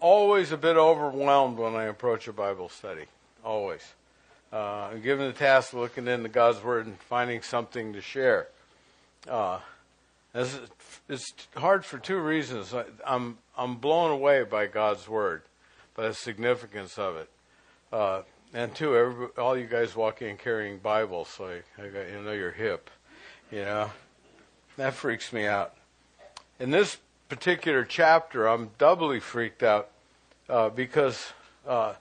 always a bit overwhelmed when I approach a Bible study. Always. Uh, I'm given the task of looking into God's Word and finding something to share. Uh, it's hard for two reasons. I, I'm I'm blown away by God's Word, by the significance of it. Uh, and two, all you guys walk in carrying Bibles, so I, I got, you know you're hip. You know, that freaks me out. In this particular chapter, I'm doubly freaked out uh, because, uh,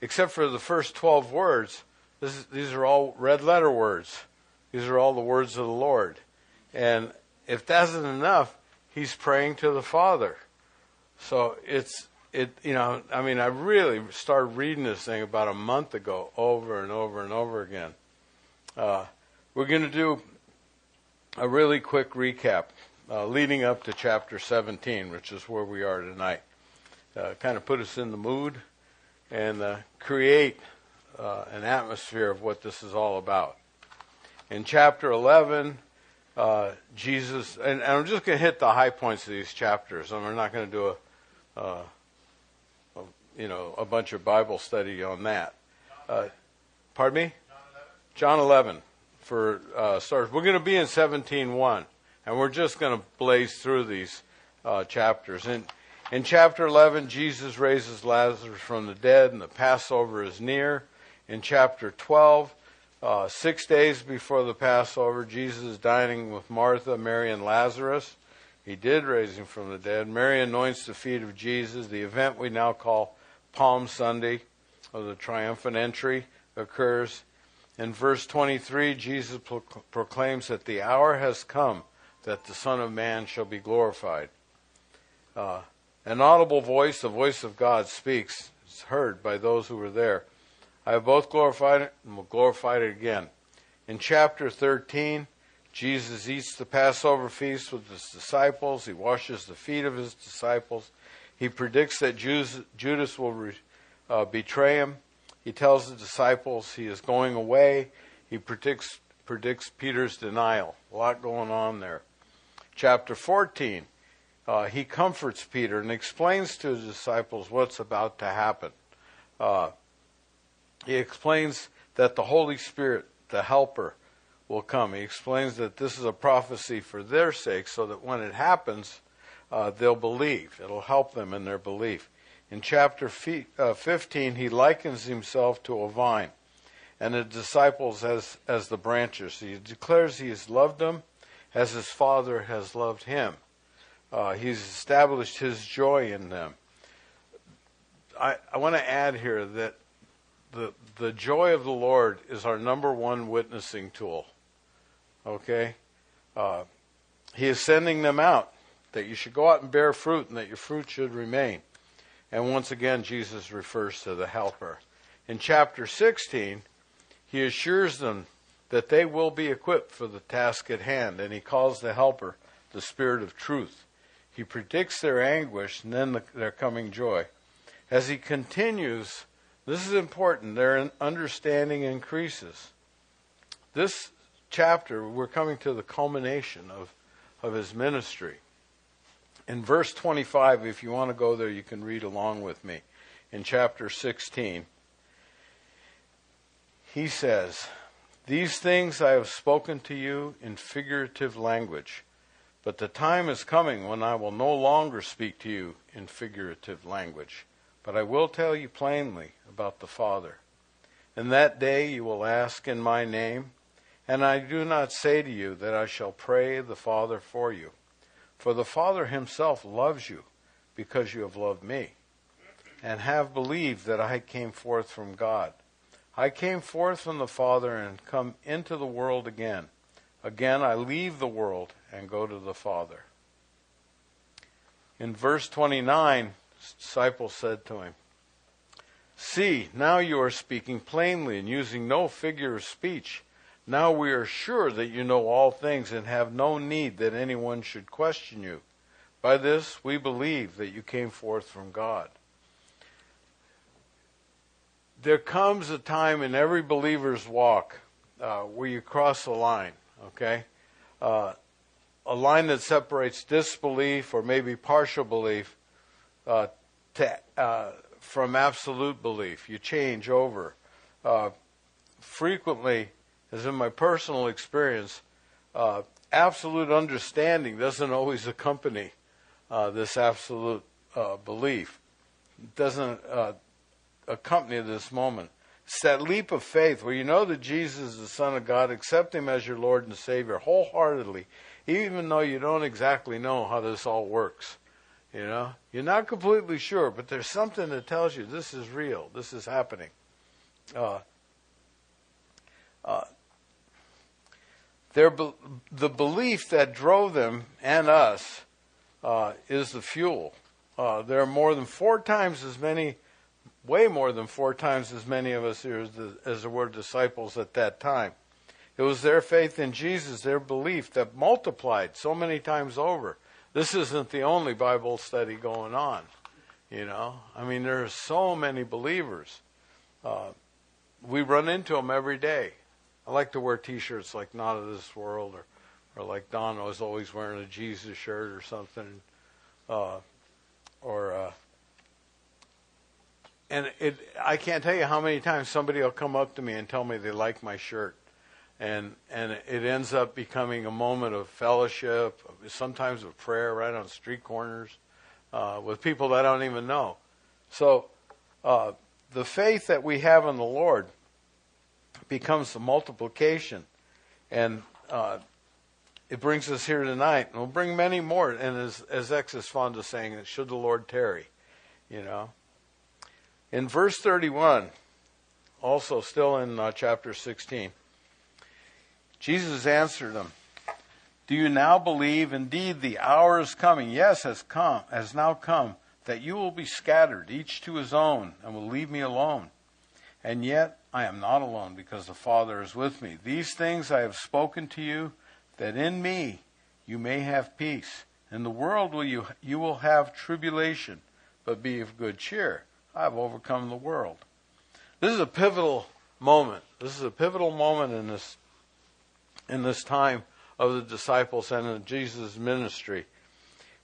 except for the first 12 words, is, these are all red letter words. These are all the words of the Lord. And if that isn't enough, he's praying to the Father. So it's it you know I mean I really started reading this thing about a month ago over and over and over again. Uh, we're going to do a really quick recap uh, leading up to chapter 17, which is where we are tonight. Uh, kind of put us in the mood and uh, create uh, an atmosphere of what this is all about. In chapter 11, uh, Jesus, and, and, I'm just going to hit the high points of these chapters, and we're not going to do a, uh, a, you know, a bunch of Bible study on that. Uh, pardon me? John 11. John 11 for uh, starters. We're going to be in 17.1, and we're just going to blaze through these uh, chapters. In, in chapter 11, Jesus raises Lazarus from the dead, and the Passover is near. In chapter 12, uh, six days before the Passover, Jesus is dining with Martha, Mary, and Lazarus. He did raise him from the dead. Mary anoints the feet of Jesus. The event we now call Palm Sunday, or the triumphant entry, occurs. In verse 23, Jesus pro- proclaims that the hour has come that the Son of Man shall be glorified. Uh, an audible voice, the voice of God, speaks. It's heard by those who were there. I have both glorified it and will glorify it again. In chapter 13, Jesus eats the Passover feast with his disciples. He washes the feet of his disciples. He predicts that Judas will re, uh, betray him. He tells the disciples he is going away. He predicts, predicts Peter's denial. A lot going on there. Chapter 14, uh, he comforts Peter and explains to his disciples what's about to happen. Uh, he explains that the Holy Spirit, the Helper, will come. He explains that this is a prophecy for their sake so that when it happens, uh, they'll believe. It'll help them in their belief. In chapter uh, 15, he likens himself to a vine and the disciples as, as the branches. He declares he has loved them as his Father has loved him. Uh, he's established his joy in them. I, I want to add here that the the joy of the Lord is our number one witnessing tool. Okay, uh, He is sending them out that you should go out and bear fruit, and that your fruit should remain. And once again, Jesus refers to the Helper. In chapter 16, he assures them that they will be equipped for the task at hand, and he calls the Helper the Spirit of Truth. He predicts their anguish and then the, their coming joy. As he continues this is important. Their understanding increases. This chapter, we're coming to the culmination of, of his ministry. In verse 25, if you want to go there, you can read along with me. In chapter 16, he says, These things I have spoken to you in figurative language, but the time is coming when I will no longer speak to you in figurative language but I will tell you plainly about the Father. In that day you will ask in my name, and I do not say to you that I shall pray the Father for you. For the Father himself loves you, because you have loved me, and have believed that I came forth from God. I came forth from the Father and come into the world again. Again I leave the world and go to the Father. In verse 29, disciples said to him, See, now you are speaking plainly and using no figure of speech. Now we are sure that you know all things and have no need that anyone should question you. By this we believe that you came forth from God. There comes a time in every believer's walk uh, where you cross a line, okay? Uh, a line that separates disbelief or maybe partial belief uh, to uh, from absolute belief. You change over. Uh, frequently, as in my personal experience, uh, absolute understanding doesn't always accompany this absolute belief. It doesn't accompany this moment. It's that leap of faith where you know that Jesus is the Son of God, accept Him as your Lord and Savior wholeheartedly, even though you don't exactly know how this all works. You know, you're not completely sure, but there's something that tells you this is real, this is happening. Uh, uh, their be- the belief that drove them and us uh, is the fuel. Uh, there are more than four times as many, way more than four times as many of us here as, the, as there were disciples at that time. It was their faith in Jesus, their belief that multiplied so many times over. This isn't the only Bible study going on. You know, I mean, there are so many believers. Uh, we run into them every day. I like to wear T-shirts like "Not of This World" or, or like Don was always wearing a Jesus shirt or something, uh, or uh, and it. I can't tell you how many times somebody will come up to me and tell me they like my shirt, and and it ends up becoming a moment of fellowship, sometimes of prayer, right on street corners, uh, with people that I don't even know. So, uh, the faith that we have in the Lord becomes the multiplication. And uh, it brings us here tonight. And we'll bring many more. And as, as X is fond of saying, should the Lord tarry, you know. In verse 31, also still in uh, chapter 16, Jesus answered them, Do you now believe? Indeed, the hour is coming. Yes, has come, has now come, that you will be scattered, each to his own, and will leave me alone. And yet I am not alone because the Father is with me. These things I have spoken to you, that in me you may have peace. In the world will you, you will have tribulation, but be of good cheer. I have overcome the world. This is a pivotal moment. This is a pivotal moment in this in this time of the disciples and in Jesus' ministry.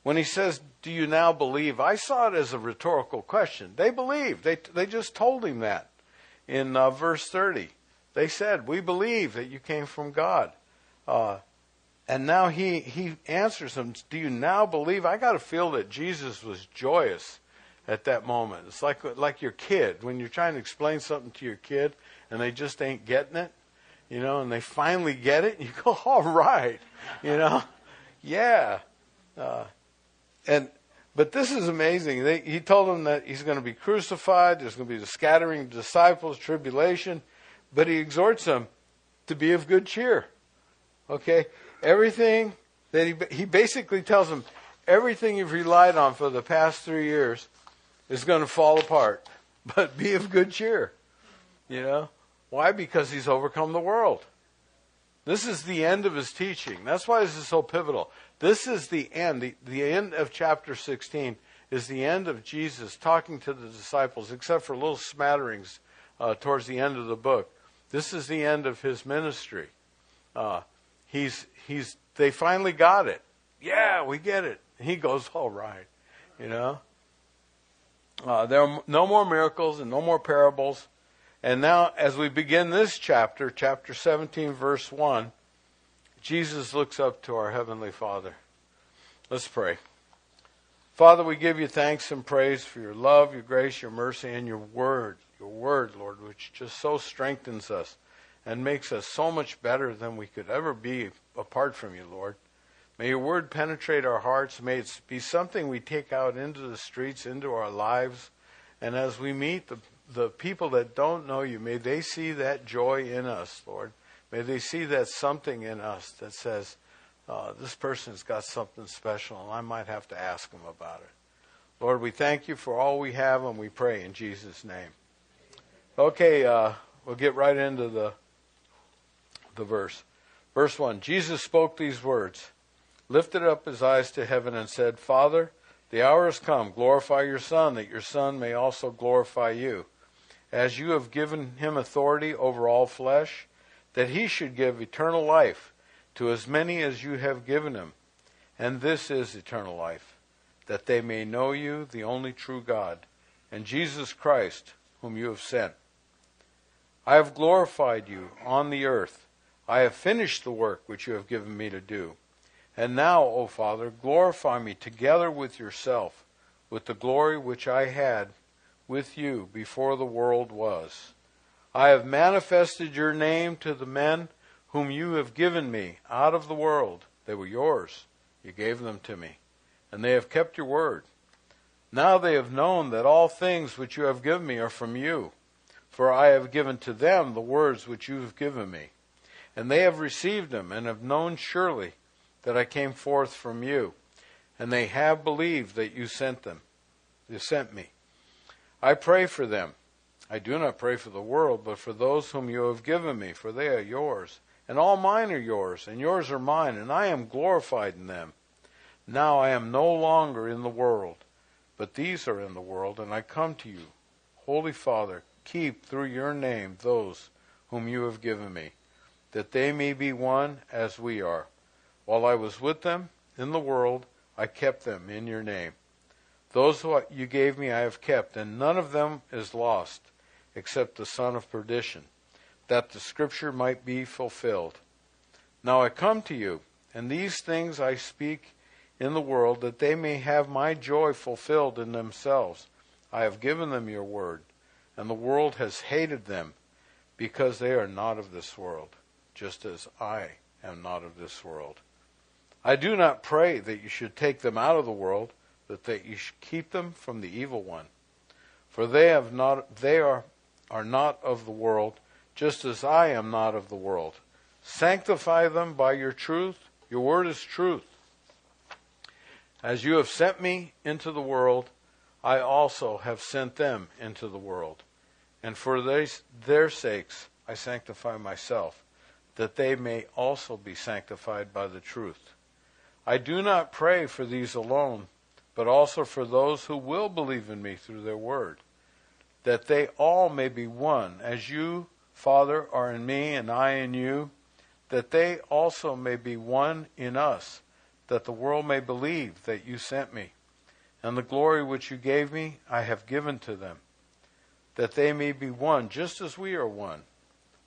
When he says, Do you now believe? I saw it as a rhetorical question. They believed. They, they just told him that in uh, verse 30. They said, We believe that you came from God. Uh, and now he, he answers them, Do you now believe? I got to feel that Jesus was joyous at that moment. It's like, like your kid, when you're trying to explain something to your kid and they just ain't getting it, you know, and they finally get it, and you go, All right, you know, yeah. Uh, and but this is amazing. They, he told them that he's going to be crucified. There's going to be the scattering of disciples, tribulation. But he exhorts them to be of good cheer. Okay? Everything that he, he basically tells them, everything you've relied on for the past three years is going to fall apart. But be of good cheer. You know? Why? Because he's overcome the world. This is the end of his teaching. That's why this is so pivotal. This is the end. The, the end of chapter 16 is the end of Jesus talking to the disciples, except for little smatterings uh, towards the end of the book. This is the end of his ministry. Uh, he's, he's, they finally got it. Yeah, we get it. He goes, all right. You know? Uh, there are no more miracles and no more parables. And now, as we begin this chapter, chapter 17, verse 1, Jesus looks up to our Heavenly Father. Let's pray. Father, we give you thanks and praise for your love, your grace, your mercy, and your word. Your word, Lord, which just so strengthens us and makes us so much better than we could ever be apart from you, Lord. May your word penetrate our hearts. May it be something we take out into the streets, into our lives. And as we meet the the people that don't know you, may they see that joy in us, Lord. May they see that something in us that says, uh, this person's got something special, and I might have to ask them about it. Lord, we thank you for all we have, and we pray in Jesus' name. Okay, uh, we'll get right into the the verse. Verse one: Jesus spoke these words, lifted up his eyes to heaven, and said, "Father, the hour has come. Glorify your Son, that your Son may also glorify you." as you have given him authority over all flesh, that he should give eternal life to as many as you have given him. And this is eternal life, that they may know you, the only true God, and Jesus Christ, whom you have sent. I have glorified you on the earth. I have finished the work which you have given me to do. And now, O Father, glorify me together with yourself, with the glory which I had with you before the world was. I have manifested your name to the men whom you have given me out of the world. They were yours. You gave them to me and they have kept your word. Now they have known that all things which you have given me are from you, for I have given to them the words which you have given me. And they have received them, and have known surely that I came forth from you, and they have believed that you sent them. You sent me. I pray for them. I do not pray for the world, but for those whom you have given me, for they are yours. And all mine are yours, and yours are mine, and I am glorified in them. Now I am no longer in the world, but these are in the world, and I come to you. Holy Father, keep through your name those whom you have given me, that they may be one as we are. While I was with them in the world, I kept them in your name. Those who you gave me I have kept, and none of them is lost, except the son of perdition, that the scripture might be fulfilled. Now I come to you, and these things I speak in the world, that they may have my joy fulfilled in themselves. I have given them your word, and the world has hated them, because they are not of this world, just as I am not of this world. I do not pray that you should take them out of the world, but that you should keep them from the evil one. For they have not they are are not of the world, just as I am not of the world. Sanctify them by your truth. Your word is truth. As you have sent me into the world, I also have sent them into the world. And for their sakes I sanctify myself, that they may also be sanctified by the truth. I do not pray for these alone, but also for those who will believe in me through their word, that they all may be one, as you, Father, are in me and I in you, that they also may be one in us that the world may believe that you sent me. And the glory which you gave me, I have given to them, that they may be one, just as we are one,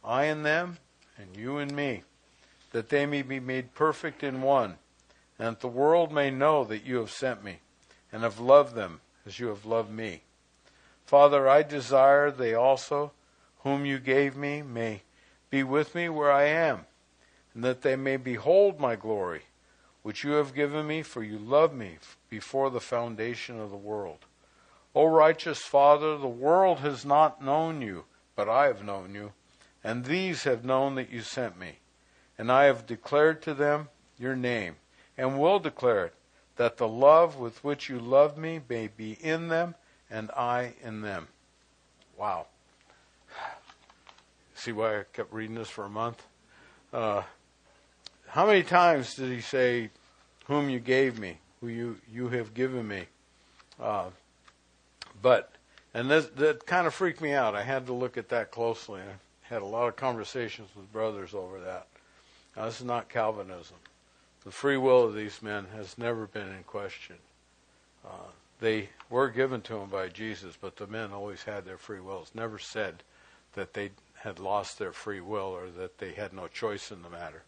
I in them, and you in me, that they may be made perfect in one, and that the world may know that you have sent me, and have loved them as you have loved me. Father, I desire they also, whom you gave me, may be with me where I am, and that they may behold my glory which you have given me, for you loved me before the foundation of the world. O righteous Father, the world has not known you, but I have known you, and these have known that you sent me. And I have declared to them your name, and will declare it, that the love with which you loved me may be in them, and I in them. Wow. See why I kept reading this for a month? Uh, how many times did he say, whom you gave me, who you, you have given me? Uh, but, and this, that kind of freaked me out. I had to look at that closely. I had a lot of conversations with brothers over that. Now, this is not Calvinism. The free will of these men has never been in question. Uh, they were given to them by Jesus, but the men always had their free will. It's never said that they had lost their free will or that they had no choice in the matter.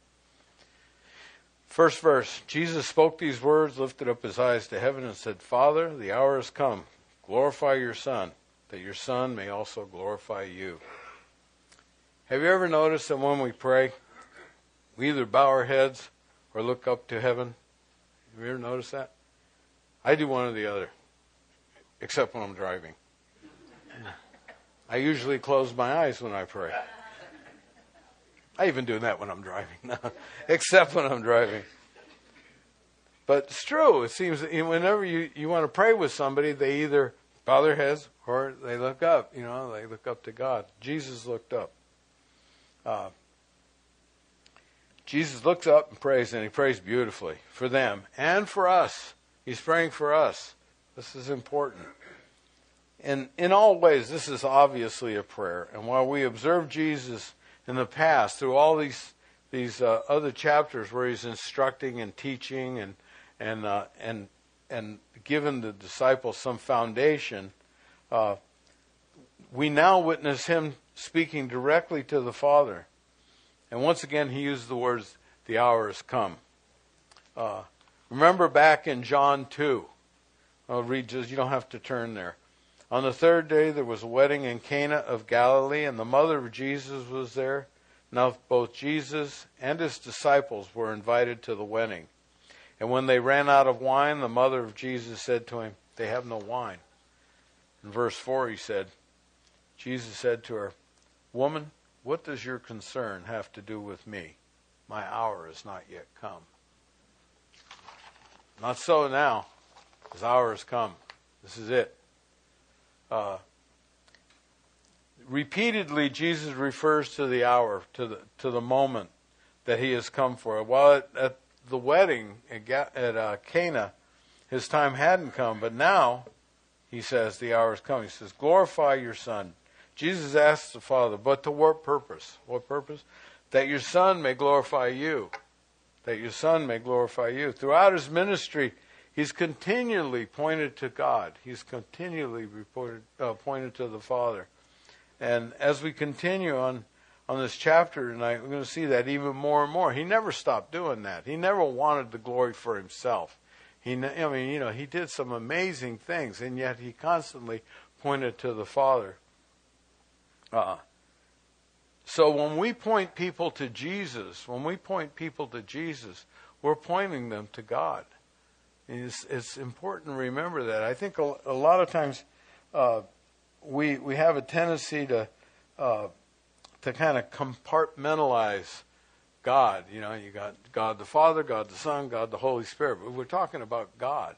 First verse Jesus spoke these words, lifted up his eyes to heaven, and said, Father, the hour has come. Glorify your Son, that your Son may also glorify you. Have you ever noticed that when we pray, we either bow our heads or look up to heaven? Have you ever noticed that? I do one or the other, except when I'm driving. I usually close my eyes when I pray. I even do that when I'm driving, except when I'm driving. But it's true. It seems that whenever you, you want to pray with somebody, they either bow their heads or they look up. You know, they look up to God. Jesus looked up. Uh, Jesus looks up and prays, and he prays beautifully for them and for us. He's praying for us. This is important. And in all ways, this is obviously a prayer. And while we observe Jesus in the past through all these these uh, other chapters where he's instructing and teaching and and uh, and and given the disciples some foundation, uh, we now witness him speaking directly to the Father. And once again, he used the words, the hour has come. Uh, remember back in John 2. I'll read just, you don't have to turn there. On the third day, there was a wedding in Cana of Galilee, and the mother of Jesus was there. Now, both Jesus and his disciples were invited to the wedding. And when they ran out of wine, the mother of Jesus said to him, They have no wine. In verse 4, he said, Jesus said to her, Woman, what does your concern have to do with me? My hour is not yet come. Not so now. His hour has come. This is it. Uh, repeatedly, Jesus refers to the hour, to the to the moment that he has come for. While at, at the wedding at, uh, Cana, his time hadn't come, but now he says the hour is coming. He says, "Glorify your Son." Jesus asks the Father, "But to what purpose? What purpose? That your Son may glorify you. That your Son may glorify you." Throughout his ministry He's continually pointed to God. He's continually reported, uh, pointed to the Father. And as we continue on on this chapter tonight, we're going to see that even more and more. He never stopped doing that. He never wanted the glory for himself. He, I mean, you know, he did some amazing things, and yet he constantly pointed to the Father. Uh, so when we point people to Jesus, when we point people to Jesus, we're pointing them to God. It's, it's important to remember that. I think a, a lot of times uh, we we have a tendency to uh, to kind of compartmentalize God. You know, you got God the Father, God the Son, God the Holy Spirit. But we're talking about God.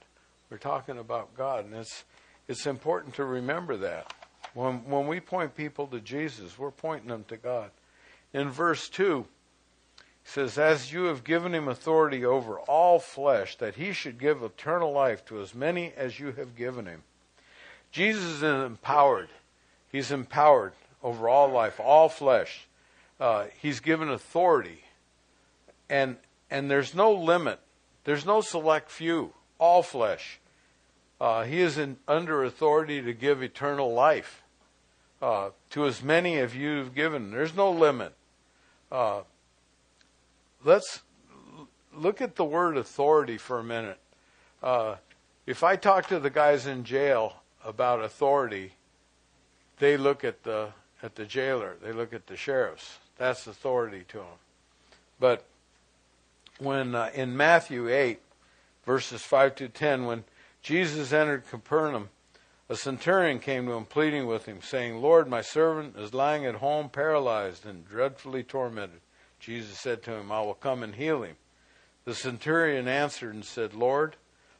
We're talking about God, and it's it's important to remember that when when we point people to Jesus, we're pointing them to God. In verse two says, As you have given him authority over all flesh, that he should give eternal life to as many as you have given him. Jesus is empowered. He's empowered over all life, all flesh. Uh, he's given authority. And, and there's no limit, there's no select few, all flesh. Uh, he is in, under authority to give eternal life uh, to as many of you have given. There's no limit. Uh, let's look at the word authority for a minute. Uh, if I talk to the guys in jail about authority, they look at the at the jailer. They look at the sheriffs. That's authority to them. But when uh, in Matthew eight, verses five to ten, when Jesus entered Capernaum, a centurion came to him pleading with him, saying, "Lord, my servant is lying at home, paralyzed and dreadfully tormented." Jesus said to him, I will come and heal him. The centurion answered and said, Lord,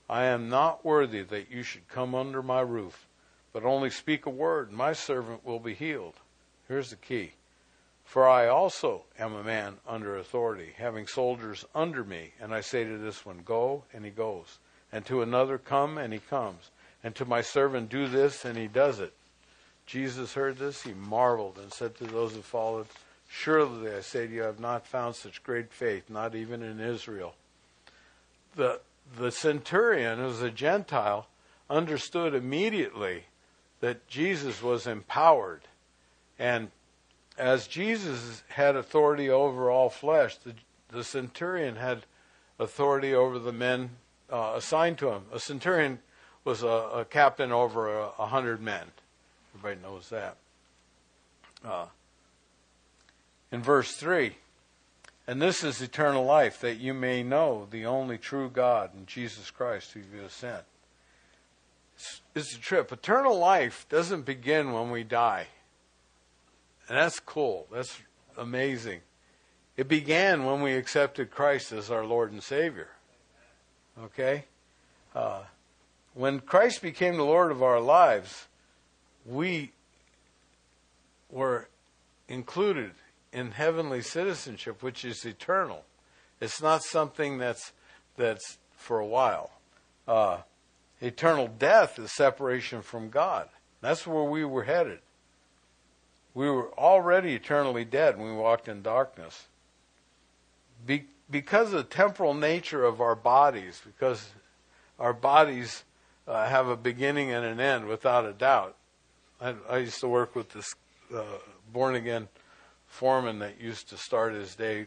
I am not worthy that you should come under my roof, but only speak a word, and my servant will be healed. Here's the key. For I also am a man under authority, having soldiers under me, and I say to this one, Go, and he goes, and to another, Come, and he comes, and to my servant, Do this, and he does it. Jesus heard this, he marveled, and said to those who followed, Surely I say to you, I have not found such great faith, not even in Israel. The, the centurion, who was a Gentile, understood immediately that Jesus was empowered. And as Jesus had authority over all flesh, the, the centurion had authority over the men uh, assigned to him. A centurion was a, a captain over a, a, hundred men. Everybody knows that. Uh, in verse 3. And this is eternal life, that you may know the only true God and Jesus Christ who you have sent. It's, it's a trip. Eternal life doesn't begin when we die. And that's cool. That's amazing. It began when we accepted Christ as our Lord and Savior. Okay? Uh, when Christ became the Lord of our lives, we were included in heavenly citizenship, which is eternal. It's not something that's that's for a while. Uh, eternal death is separation from God. That's where we were headed. We were already eternally dead when we walked in darkness. Be, because of the temporal nature of our bodies, because our bodies uh, have a beginning and an end without a doubt. I, I used to work with this uh, born again foreman that used to start his day.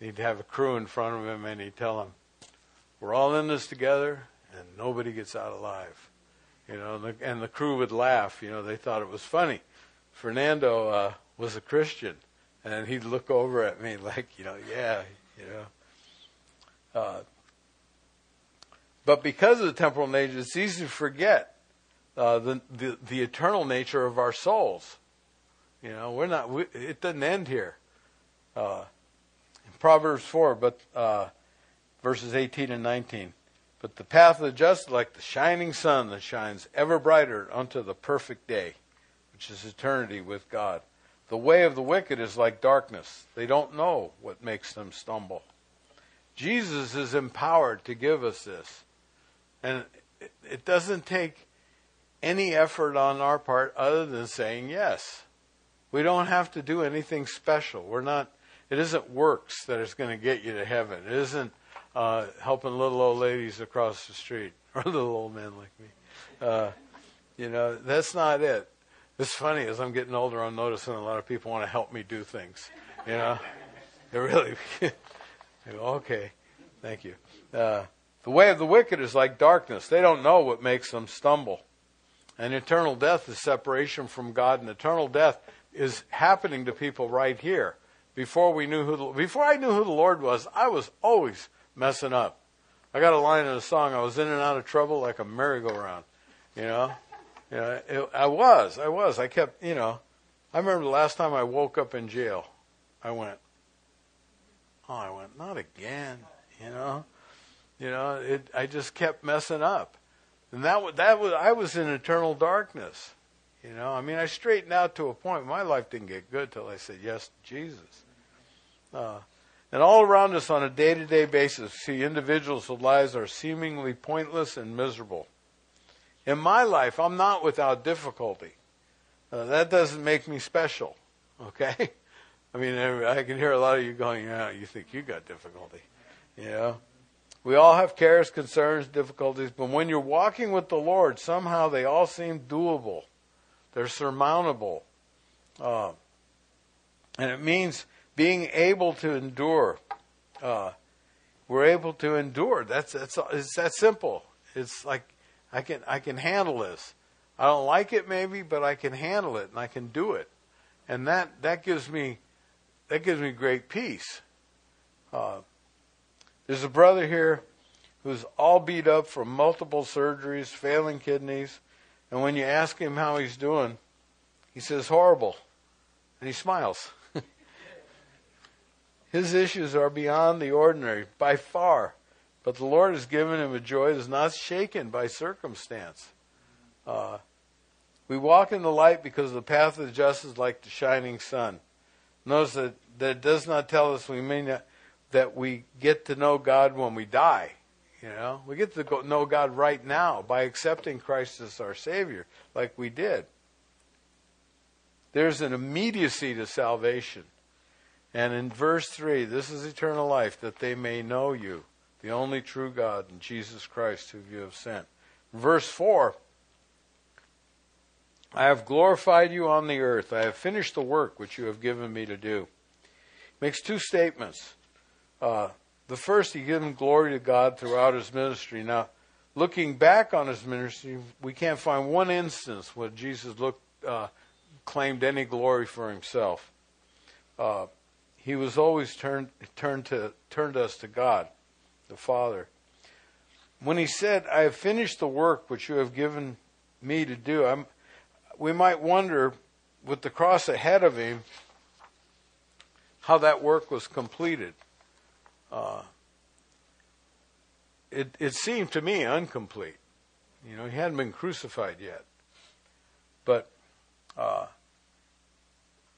He'd have a crew in front of him and he'd tell them, We're all in this together and nobody gets out alive. You know, and the, and the crew would laugh. You know, they thought it was funny. Fernando uh, was a Christian, and he'd look over at me like, you know, yeah, you know. Uh, but because of the temporal nature, it's easy to forget uh, the, the, the eternal nature of our souls. You know, we're not. We, it doesn't end here. Uh, Proverbs four, but uh, verses eighteen and nineteen. But the path of the just, is like the shining sun that shines ever brighter unto the perfect day, which is eternity with God. The way of the wicked is like darkness. They don't know what makes them stumble. Jesus is empowered to give us this. And it doesn't take any effort on our part other than saying yes. We don't have to do anything special. We're not, it isn't works that is going to get you to heaven. It isn't uh, helping little old ladies across the street or little old men like me. Uh, you know, that's not it. It's funny as I'm getting older, I'm noticing a lot of people want to help me do things. You know, they really. okay, thank you. Uh, the way of the wicked is like darkness; they don't know what makes them stumble. And eternal death is separation from God, and eternal death is happening to people right here. Before we knew who, the, before I knew who the Lord was, I was always messing up. I got a line in a song. I was in and out of trouble like a merry-go-round. You know, you know, it, I was, I was. I kept, you know. I remember the last time I woke up in jail. I went, oh, I went, not again. You know, you know. It. I just kept messing up, and that that was. I was in eternal darkness. You know, I mean, I straightened out to a point. My life didn't get good till I said yes to Jesus. Uh, and all around us on a day to day basis, see individuals whose lives are seemingly pointless and miserable. In my life, I'm not without difficulty. Uh, that doesn't make me special, okay? I mean, I can hear a lot of you going, yeah, you think you got difficulty. You know? We all have cares, concerns, difficulties, but when you're walking with the Lord, somehow they all seem doable. They're surmountable. Uh, and it means being able to endure. Uh, we're able to endure. That's that's it's that simple. It's like I can I can handle this. I don't like it maybe, but I can handle it and I can do it, and that that gives me that gives me great peace. Uh, there's a brother here who's all beat up from multiple surgeries, failing kidneys, and when you ask him how he's doing, he says horrible, and he smiles. His issues are beyond the ordinary, by far. But the Lord has given him a joy that is not shaken by circumstance. Uh, we walk in the light because the path of the just is like the shining sun. Notice that, that does not tell us we mean that, that we get to know God when we die. You know, we get to know God right now by accepting Christ as our Savior, like we did. There's an immediacy to salvation. And in verse 3, this is eternal life, that they may know you, the only true God, and Jesus Christ, whom you have sent. Verse 4, I have glorified you on the earth. I have finished the work which you have given me to do. Makes two statements. Uh, the first, he gives glory to God throughout his ministry. Now, looking back on his ministry, we can't find one instance where Jesus looked, uh, claimed any glory for himself. Uh, he was always turned turned to turned us to God, the Father. When he said, "I have finished the work which you have given me to do," I'm, we might wonder, with the cross ahead of him, how that work was completed. Uh, it, it seemed to me incomplete. You know, he hadn't been crucified yet. But uh,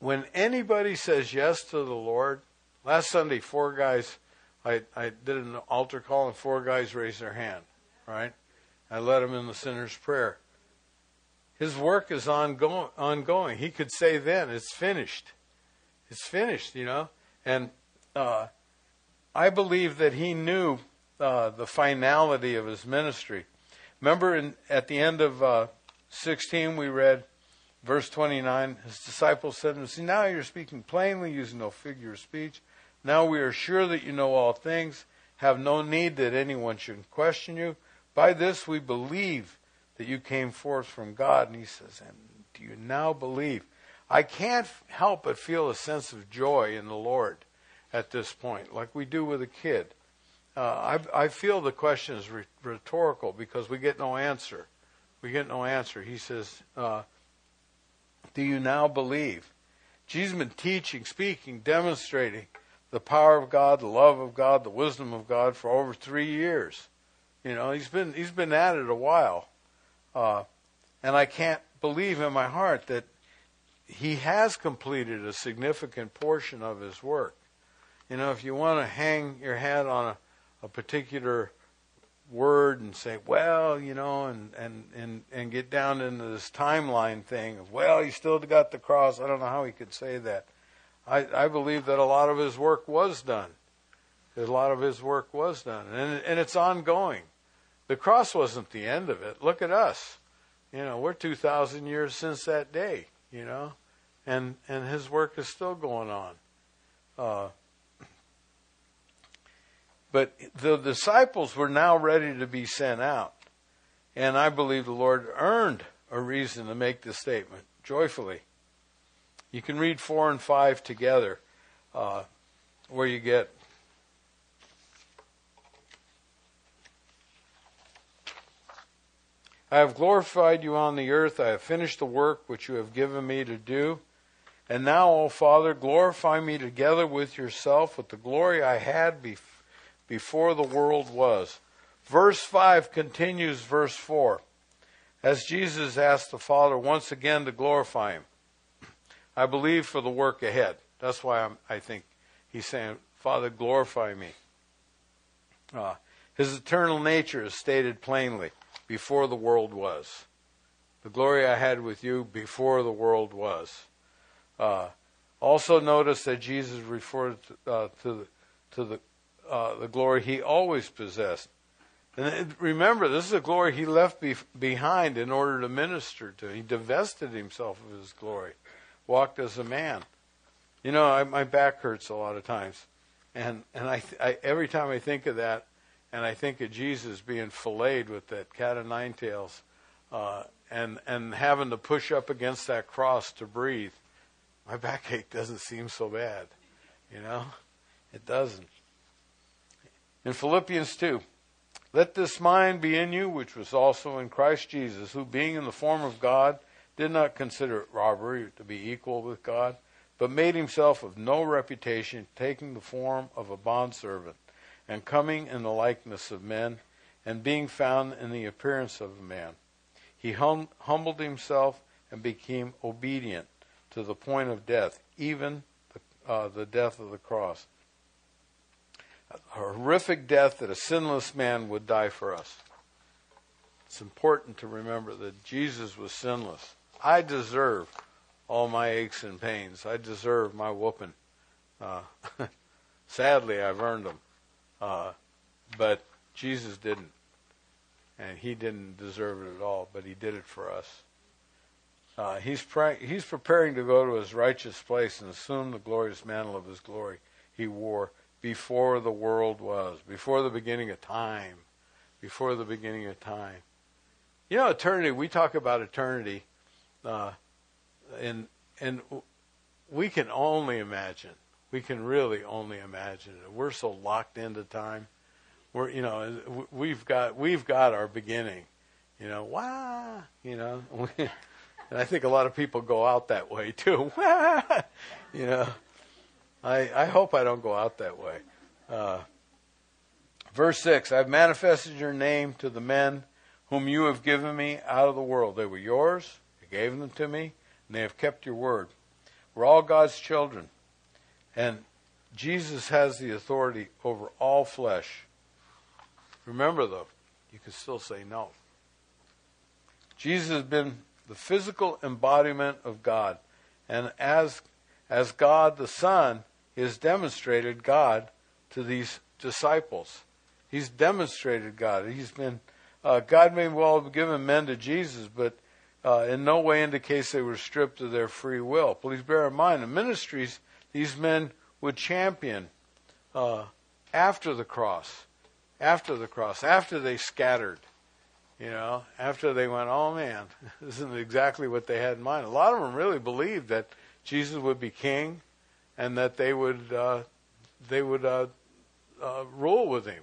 when anybody says yes to the Lord, last Sunday, four guys, I, I did an altar call and four guys raised their hand, right? I led them in the sinner's prayer. His work is ongoing, ongoing. He could say then, it's finished. It's finished, you know? And uh, I believe that he knew uh, the finality of his ministry. Remember in, at the end of uh, 16, we read verse 29 His disciples said to him, See, now you're speaking plainly, using no figure of speech. Now we are sure that you know all things, have no need that anyone should question you. By this we believe that you came forth from God. And he says, And do you now believe? I can't help but feel a sense of joy in the Lord at this point, like we do with a kid. Uh, I, I, feel the question is rhetorical because we get no answer. We get no answer. He says, uh, Do you now believe? Jesus has been teaching, speaking, demonstrating the power of God, the love of God, the wisdom of God for over three years. You know, he's been he's been at it a while, uh, and I can't believe in my heart that he has completed a significant portion of his work. You know, if you want to hang your hat on a a particular word and say, well, you know, and, and, and, and get down into this timeline thing of, well, he still got the cross. I don't know how he could say that. I, I believe that a lot of his work was done. A lot of his work was done. And, and it's ongoing. The cross wasn't the end of it. Look at us. You know, we're 2,000 years since that day, you know, and, and his work is still going on. Uh, but the disciples were now ready to be sent out. And I believe the Lord earned a reason to make this statement joyfully. You can read 4 and 5 together, uh, where you get I have glorified you on the earth. I have finished the work which you have given me to do. And now, O Father, glorify me together with yourself with the glory I had before before the world was. Verse 5 continues verse 4. As Jesus asked the Father once again to glorify him, I believe for the work ahead. That's why I'm, i think he's saying, Father, glorify me. Uh, his eternal nature is stated plainly before the world was. The glory I had with you before the world was. Uh, also, notice that Jesus referred to, uh, to the, to the uh, the glory he always possessed. And remember, this is a glory he left be- behind in order to minister to. He divested himself of his glory, walked as a man. You know, I, my back hurts a lot of times, and and I, I every time I think of that, and I think of Jesus being filleted with that cat of nine tails, uh, and and having to push up against that cross to breathe, my backache doesn't seem so bad. You know, it doesn't. In Philippians 2, let this mind be in you, which was also in Christ Jesus, who being in the form of God, did not consider it robbery to be equal with God, but made himself of no reputation, taking the form of a bondservant, and coming in the likeness of men, and being found in the appearance of a man. He hum- humbled himself and became obedient to the point of death, even the, uh, the death of the cross a horrific death that a sinless man would die for us. It's important to remember that Jesus was sinless. I deserve all my aches and pains. I deserve my whooping. Uh, sadly, I've earned them. Uh, but Jesus didn't. And he didn't deserve it at all, but he did it for us. Uh, he's, pre- he's preparing to go to his righteous place and assume the glorious mantle of his glory he wore before the world was, before the beginning of time, before the beginning of time. You know, eternity. We talk about eternity, uh, and and we can only imagine. We can really only imagine it. We're so locked into time. We're you know we've got we've got our beginning. You know, wow. You know, and I think a lot of people go out that way too. you know. I, I hope I don't go out that way. Uh, verse 6 I've manifested your name to the men whom you have given me out of the world. They were yours, you gave them to me, and they have kept your word. We're all God's children. And Jesus has the authority over all flesh. Remember, though, you can still say no. Jesus has been the physical embodiment of God. And as, as God the Son, has demonstrated God to these disciples. He's demonstrated God. He's been uh, God may well have given men to Jesus, but uh, in no way indicates they were stripped of their free will. Please bear in mind the ministries these men would champion uh, after the cross, after the cross, after they scattered. You know, after they went, oh man, this isn't exactly what they had in mind. A lot of them really believed that Jesus would be king, and that they would uh, they would uh, uh, rule with him.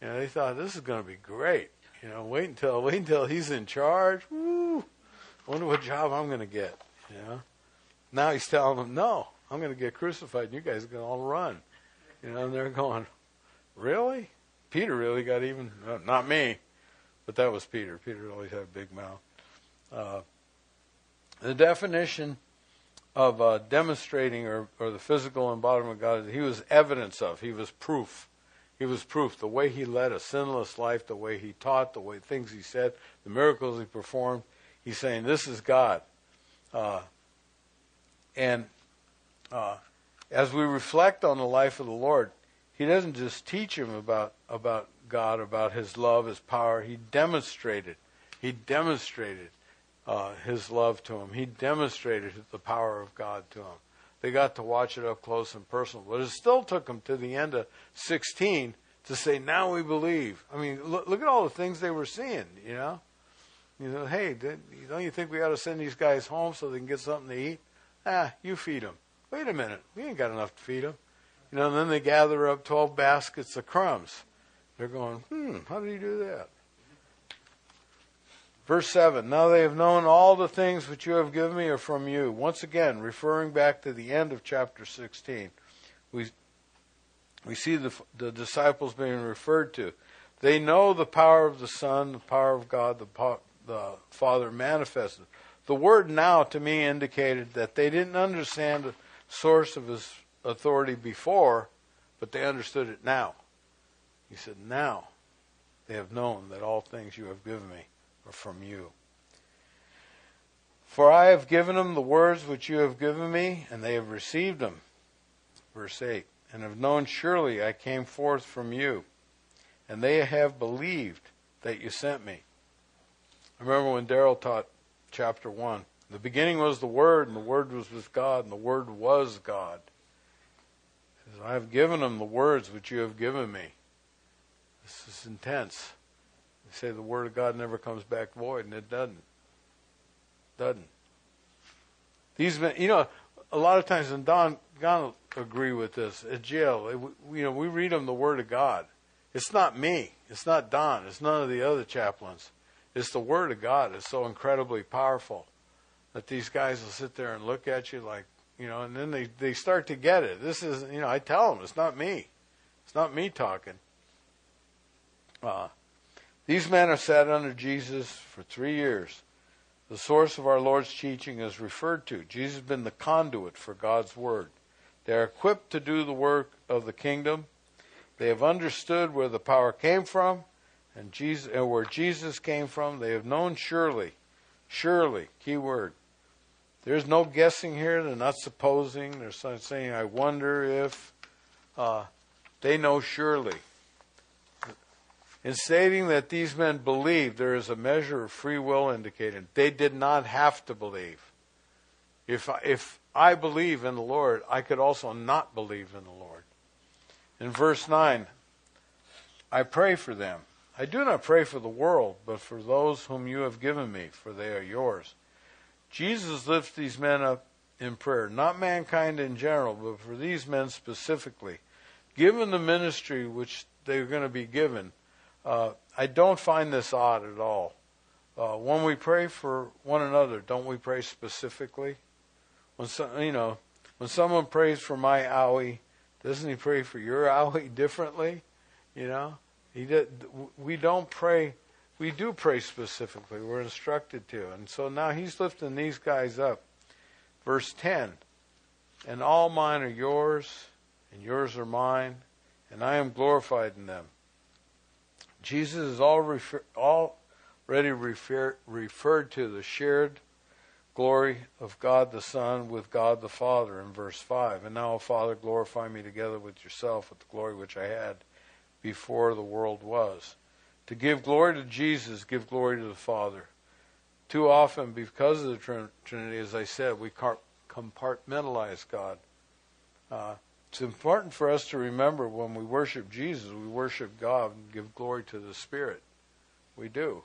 You know, they thought this is going to be great. You know, wait until wait until he's in charge. Woo! Wonder what job I'm going to get. You know, now he's telling them, no, I'm going to get crucified, and you guys are going to all run. You know, and they're going, really? Peter really got even. Not me, but that was Peter. Peter always had a big mouth. Uh, the definition of uh, demonstrating or, or the physical embodiment of God, he was evidence of. He was proof. He was proof. The way he led a sinless life, the way he taught, the way things he said, the miracles he performed. He's saying, "This is God." Uh, and uh, as we reflect on the life of the Lord, He doesn't just teach him about about God, about His love, His power. He demonstrated. He demonstrated uh, His love to him. He demonstrated the power of God to him. They got to watch it up close and personal, but it still took them to the end of 16 to say, "Now we believe." I mean, look, look at all the things they were seeing. You know, you know, hey, don't you think we ought to send these guys home so they can get something to eat? Ah, you feed them. Wait a minute, we ain't got enough to feed them. You know, and then they gather up 12 baskets of crumbs. They're going, hmm, how did he do that? Verse 7 Now they have known all the things which you have given me are from you. Once again, referring back to the end of chapter 16, we, we see the, the disciples being referred to. They know the power of the Son, the power of God, the, the Father manifested. The word now to me indicated that they didn't understand the source of his authority before, but they understood it now. He said, Now they have known that all things you have given me are from you. For I have given them the words which you have given me, and they have received them. Verse 8 And have known surely I came forth from you, and they have believed that you sent me. I remember when Daryl taught chapter 1. The beginning was the Word, and the Word was with God, and the Word was God. He says, I have given them the words which you have given me. This is intense. Say the Word of God never comes back void, and it doesn't. Doesn't. These men, you know, a lot of times, and Don, Don agree with this, at jail, it, you know, we read them the Word of God. It's not me. It's not Don. It's none of the other chaplains. It's the Word of God. It's so incredibly powerful that these guys will sit there and look at you like, you know, and then they, they start to get it. This is, you know, I tell them, it's not me. It's not me talking. Uh, these men have sat under Jesus for three years. The source of our Lord's teaching is referred to. Jesus has been the conduit for God's Word. They are equipped to do the work of the kingdom. They have understood where the power came from and, Jesus, and where Jesus came from. They have known surely, surely, key word. There's no guessing here. They're not supposing. They're saying, I wonder if. Uh, they know surely. In stating that these men believed, there is a measure of free will indicated. They did not have to believe. If I, if I believe in the Lord, I could also not believe in the Lord. In verse 9, I pray for them. I do not pray for the world, but for those whom you have given me, for they are yours. Jesus lifts these men up in prayer, not mankind in general, but for these men specifically. Given the ministry which they're going to be given, uh, I don't find this odd at all. Uh, when we pray for one another, don't we pray specifically? When some, you know, when someone prays for my owie, doesn't he pray for your owie differently? You know, he did, we don't pray. We do pray specifically. We're instructed to, and so now he's lifting these guys up. Verse ten, and all mine are yours, and yours are mine, and I am glorified in them. Jesus is all refer, already refer, referred to the shared glory of God the Son with God the Father in verse 5. And now, Father, glorify me together with yourself with the glory which I had before the world was. To give glory to Jesus, give glory to the Father. Too often, because of the Trinity, as I said, we compartmentalize God. Uh, it's important for us to remember when we worship Jesus, we worship God and give glory to the Spirit. We do.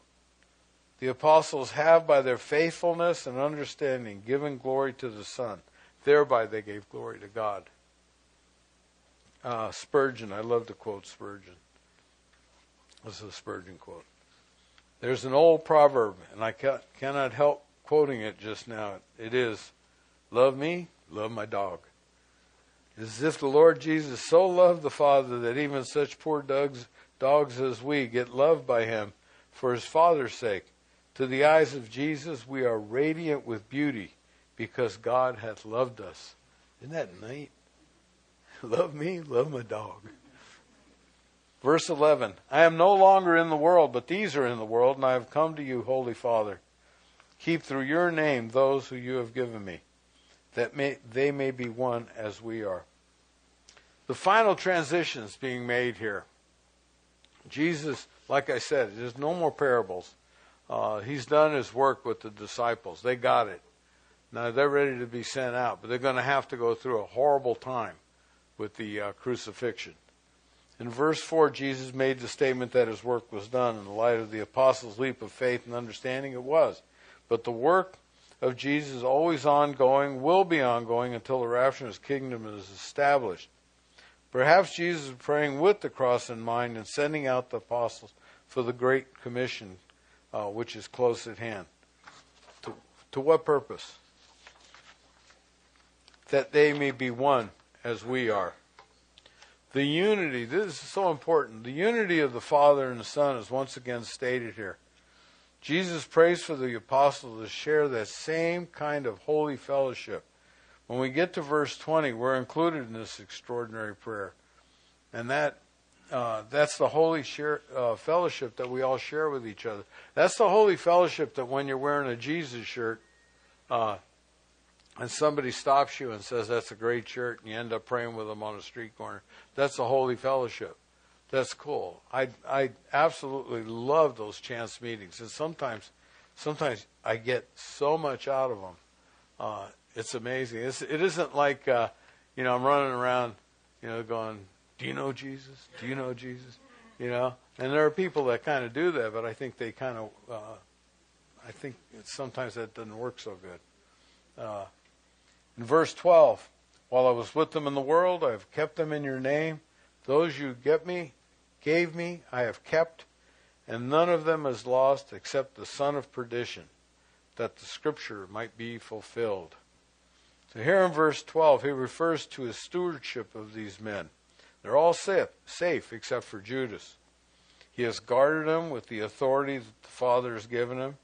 The apostles have, by their faithfulness and understanding, given glory to the Son. Thereby they gave glory to God. Uh, Spurgeon, I love to quote Spurgeon. This is a Spurgeon quote. There's an old proverb, and I ca- cannot help quoting it just now. It is, Love me, love my dog. As if the Lord Jesus so loved the Father that even such poor dogs, dogs as we get loved by him for his Father's sake. To the eyes of Jesus, we are radiant with beauty because God hath loved us. Isn't that neat? love me, love my dog. Verse 11 I am no longer in the world, but these are in the world, and I have come to you, Holy Father. Keep through your name those who you have given me, that may, they may be one as we are. The final transition is being made here. Jesus, like I said, there's no more parables. Uh, he's done his work with the disciples. They got it. Now they're ready to be sent out, but they're going to have to go through a horrible time with the uh, crucifixion. In verse 4, Jesus made the statement that his work was done. In the light of the apostles' leap of faith and understanding, it was. But the work of Jesus always ongoing, will be ongoing until the rapture of his kingdom is established. Perhaps Jesus is praying with the cross in mind and sending out the apostles for the Great Commission, uh, which is close at hand. To, to what purpose? That they may be one as we are. The unity, this is so important. The unity of the Father and the Son is once again stated here. Jesus prays for the apostles to share that same kind of holy fellowship. When we get to verse 20, we're included in this extraordinary prayer. And that uh, that's the holy share, uh, fellowship that we all share with each other. That's the holy fellowship that when you're wearing a Jesus shirt, uh, and somebody stops you and says that's a great shirt, and you end up praying with them on a street corner. That's the holy fellowship. That's cool. I I absolutely love those chance meetings, and sometimes sometimes I get so much out of them. It's amazing. It's, it isn't like uh, you know I'm running around, you know, going, "Do you know Jesus? Do you know Jesus?" You know, and there are people that kind of do that, but I think they kind of, uh, I think sometimes that doesn't work so good. Uh, in verse 12, while I was with them in the world, I have kept them in your name. Those you get me, gave me, I have kept, and none of them is lost except the son of perdition, that the scripture might be fulfilled. So here in verse 12, he refers to his stewardship of these men. They're all safe, safe except for Judas. He has guarded them with the authority that the Father has given him.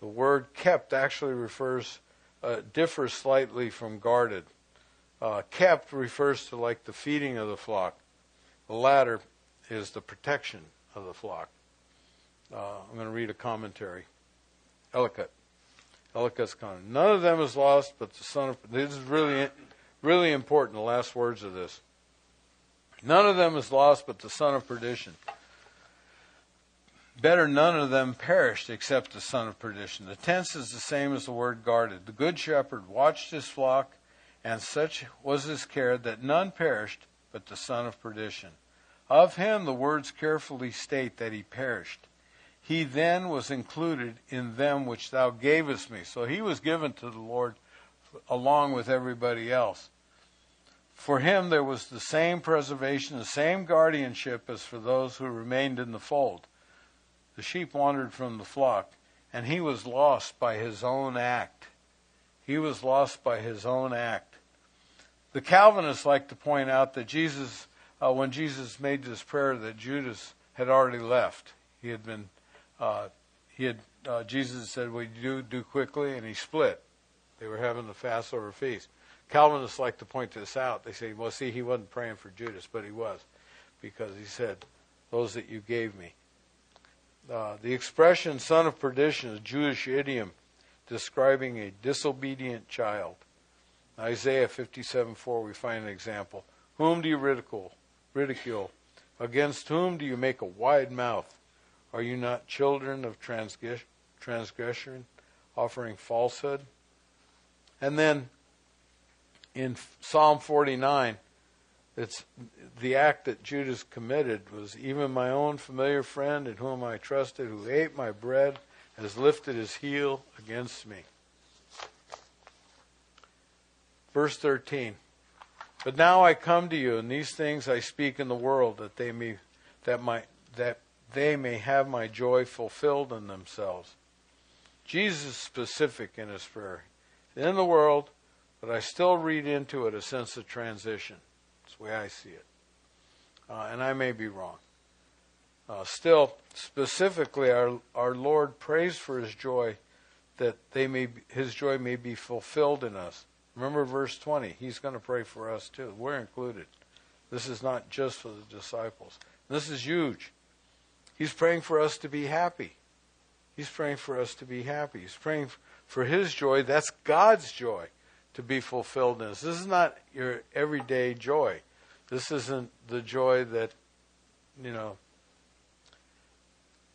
The word kept actually refers uh, differs slightly from guarded. Uh, kept refers to like the feeding of the flock. The latter is the protection of the flock. Uh, I'm going to read a commentary. Ellicott. Ellicott's comment. None of them is lost, but the son of. This is really, really important. The last words of this. None of them is lost, but the son of perdition. Better none of them perished except the son of perdition. The tense is the same as the word guarded. The good shepherd watched his flock, and such was his care that none perished but the son of perdition. Of him the words carefully state that he perished. He then was included in them which thou gavest me. So he was given to the Lord along with everybody else. For him there was the same preservation, the same guardianship as for those who remained in the fold the sheep wandered from the flock, and he was lost by his own act. He was lost by his own act. The Calvinists like to point out that Jesus, uh, when Jesus made this prayer, that Judas had already left. He had been, uh, he had, uh, Jesus said, "Well, do do quickly," and he split. They were having the Passover feast. Calvinists like to point this out. They say, "Well, see, he wasn't praying for Judas, but he was, because he said, "Those that you gave me." Uh, the expression son of perdition is a Jewish idiom describing a disobedient child. In Isaiah 57:4 we find an example. Whom do you ridicule? Ridicule. Against whom do you make a wide mouth? Are you not children of transgression, offering falsehood? And then in Psalm 49, it's the act that Judas committed was even my own familiar friend in whom I trusted, who ate my bread, has lifted his heel against me. Verse 13. But now I come to you, and these things I speak in the world, that they may that my that they may have my joy fulfilled in themselves. Jesus is specific in his prayer. In the world, but I still read into it a sense of transition. That's the way I see it. Uh, and I may be wrong. Uh, still, specifically, our, our Lord prays for his joy that they may his joy may be fulfilled in us. Remember verse 20. He's going to pray for us too. We're included. This is not just for the disciples. This is huge. He's praying for us to be happy. He's praying for us to be happy. He's praying for his joy. That's God's joy to be fulfilled in us. This is not your everyday joy. This isn't the joy that, you know,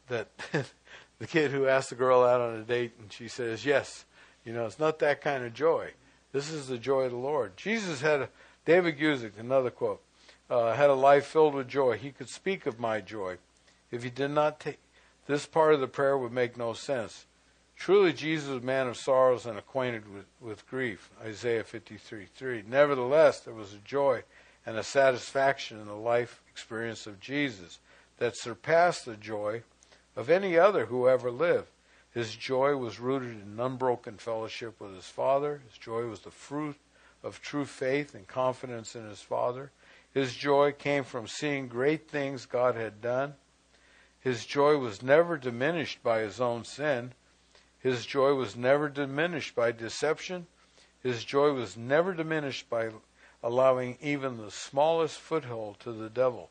that the kid who asked the girl out on a date and she says yes. You know, it's not that kind of joy. This is the joy of the Lord. Jesus had a, David Guzik, another quote, uh, had a life filled with joy. He could speak of my joy. If he did not take this part of the prayer would make no sense. Truly, Jesus was a man of sorrows and acquainted with, with grief. Isaiah 53 3. Nevertheless, there was a joy and a satisfaction in the life experience of Jesus that surpassed the joy of any other who ever lived. His joy was rooted in unbroken fellowship with his Father. His joy was the fruit of true faith and confidence in his Father. His joy came from seeing great things God had done. His joy was never diminished by his own sin. His joy was never diminished by deception. His joy was never diminished by allowing even the smallest foothold to the devil.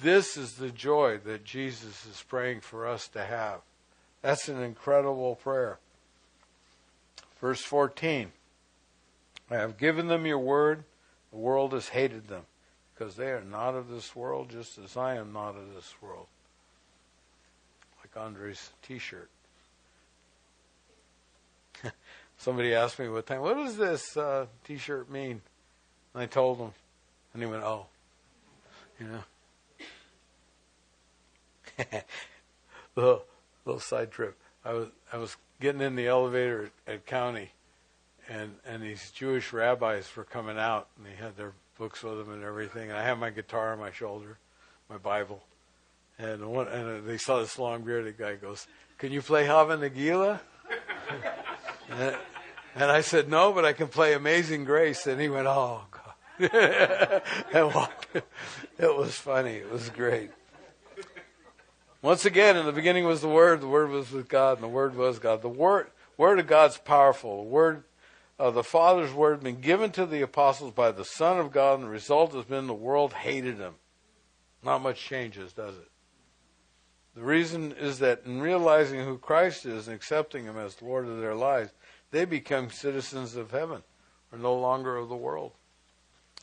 This is the joy that Jesus is praying for us to have. That's an incredible prayer. Verse 14 I have given them your word, the world has hated them, because they are not of this world, just as I am not of this world. Andre's t shirt. Somebody asked me what time, what does this uh, t shirt mean? And I told him, and he went, oh, you know. little little side trip. I was I was getting in the elevator at, at County, and and these Jewish rabbis were coming out, and they had their books with them and everything. And I had my guitar on my shoulder, my Bible, and one and they saw this long bearded guy goes, "Can you play Hava Nagila?" and, and I said, "No, but I can play Amazing Grace." And he went, "Oh God," and walked. It was funny. It was great. Once again, in the beginning was the Word, the Word was with God, and the Word was God. The Word, Word of God's powerful. The Word of the Father's Word been given to the apostles by the Son of God, and the result has been the world hated him. Not much changes, does it? The reason is that in realizing who Christ is and accepting Him as Lord of their lives, they become citizens of heaven, or no longer of the world.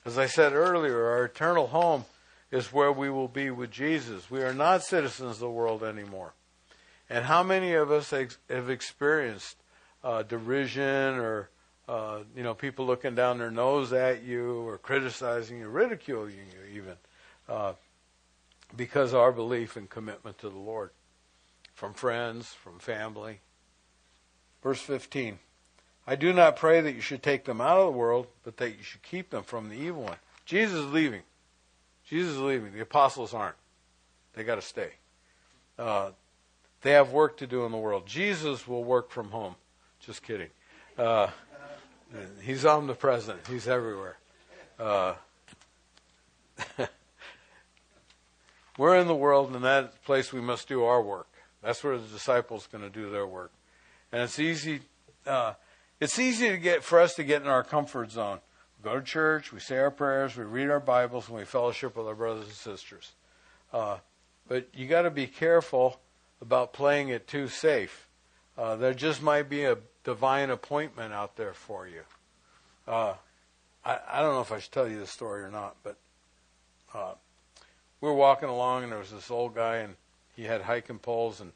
As I said earlier, our eternal home is where we will be with Jesus. We are not citizens of the world anymore. And how many of us have experienced uh, derision or uh, you know people looking down their nose at you or criticizing you, ridiculing you even uh, because our belief and commitment to the Lord from friends, from family. Verse 15. I do not pray that you should take them out of the world, but that you should keep them from the evil one. Jesus is leaving. Jesus is leaving. The apostles aren't. They got to stay. Uh, they have work to do in the world. Jesus will work from home. Just kidding. Uh, he's omnipresent. He's everywhere. Uh, we're in the world, and that place we must do our work. That's where the disciples going to do their work. And it's easy. Uh, it's easy to get for us to get in our comfort zone go to church, we say our prayers, we read our Bibles, and we fellowship with our brothers and sisters. Uh, but you got to be careful about playing it too safe. Uh, there just might be a divine appointment out there for you. Uh, I, I, don't know if I should tell you the story or not, but uh, we were walking along and there was this old guy and he had hiking poles, and,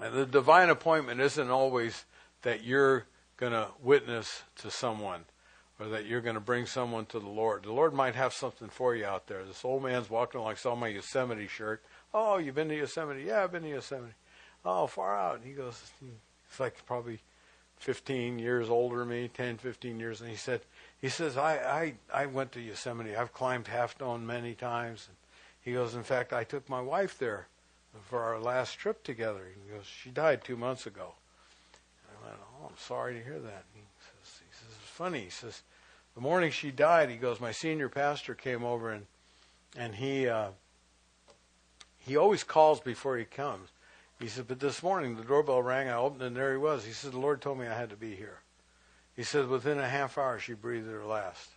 and the divine appointment isn't always that you're going to witness to someone or that you're going to bring someone to the Lord. The Lord might have something for you out there. This old man's walking along, saw my Yosemite shirt. Oh, you've been to Yosemite? Yeah, I've been to Yosemite. Oh, far out. And he goes, hmm. it's like probably 15 years older than me, 10, 15 years. And he said, he says, I, I, I went to Yosemite. I've climbed Half Dome many times. And he goes, in fact, I took my wife there for our last trip together. He goes, she died two months ago. And I went, oh, I'm sorry to hear that. He says, he says, it's funny. He says, the morning she died, he goes, my senior pastor came over and, and he, uh, he always calls before he comes. He said, but this morning the doorbell rang. I opened it and there he was. He said, the Lord told me I had to be here. He said, within a half hour she breathed her last.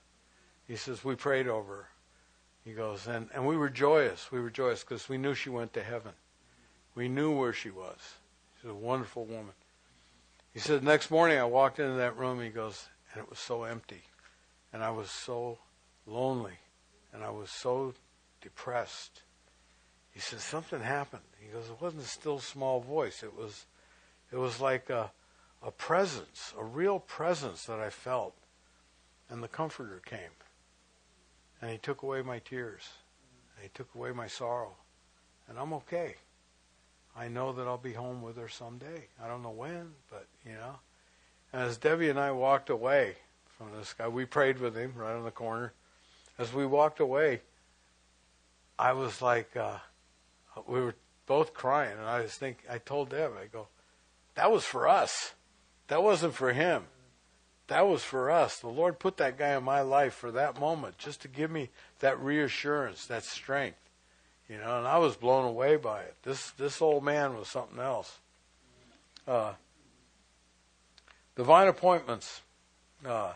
He says, we prayed over her. He goes, and, and we were joyous. We were joyous because we knew she went to heaven. We knew where she was. She's a wonderful woman. He said, next morning I walked into that room, he goes, and it was so empty. And I was so lonely. And I was so depressed. He says, something happened. He goes, it wasn't a still small voice. It was, it was like a, a presence, a real presence that I felt. And the Comforter came. And he took away my tears. And he took away my sorrow. And I'm okay. I know that I'll be home with her someday. I don't know when, but, you know. And as Debbie and I walked away from this guy, we prayed with him right on the corner. As we walked away, I was like, uh, we were both crying, and I was thinking, I told Deb, I go, that was for us. That wasn't for him. That was for us. The Lord put that guy in my life for that moment, just to give me that reassurance, that strength. You know, and I was blown away by it. This this old man was something else. Uh, divine appointments. Uh,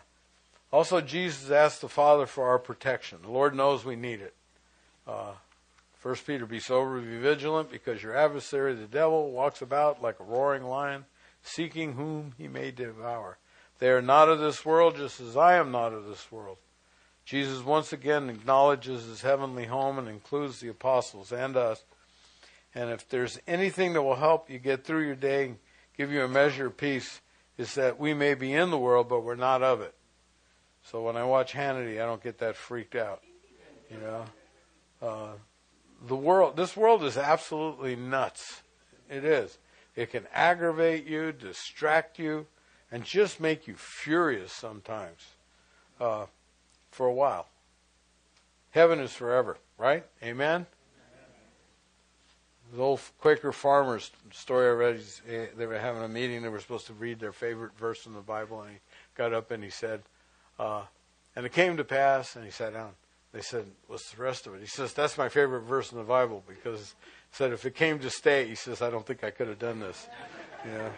also, Jesus asked the Father for our protection. The Lord knows we need it. Uh, First Peter, be sober, be vigilant, because your adversary, the devil, walks about like a roaring lion, seeking whom he may devour. They are not of this world, just as I am not of this world. Jesus once again acknowledges his heavenly home and includes the apostles and us. And if there's anything that will help you get through your day and give you a measure of peace, is that we may be in the world, but we're not of it. So when I watch Hannity, I don't get that freaked out. You know, uh, the world, this world is absolutely nuts. It is. It can aggravate you, distract you, and just make you furious sometimes uh, for a while. Heaven is forever, right? Amen? The old Quaker farmers story I read, eh, they were having a meeting. They were supposed to read their favorite verse in the Bible, and he got up and he said, uh, And it came to pass, and he sat down. They said, What's the rest of it? He says, That's my favorite verse in the Bible because said, If it came to stay, he says, I don't think I could have done this. Know?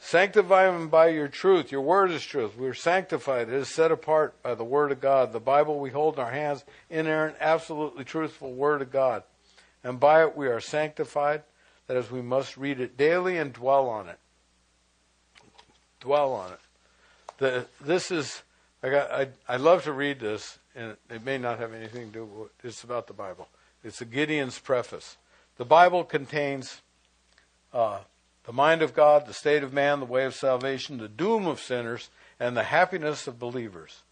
Sanctify them by your truth. Your word is truth. We're sanctified. It is set apart by the word of God. The Bible we hold in our hands, inerrant, absolutely truthful word of God. And by it we are sanctified. That is, we must read it daily and dwell on it. Dwell on it. The, this is, I, got, I, I love to read this, and it may not have anything to do with it's about the Bible. It's a Gideon's preface. The Bible contains uh, the mind of God, the state of man, the way of salvation, the doom of sinners, and the happiness of believers.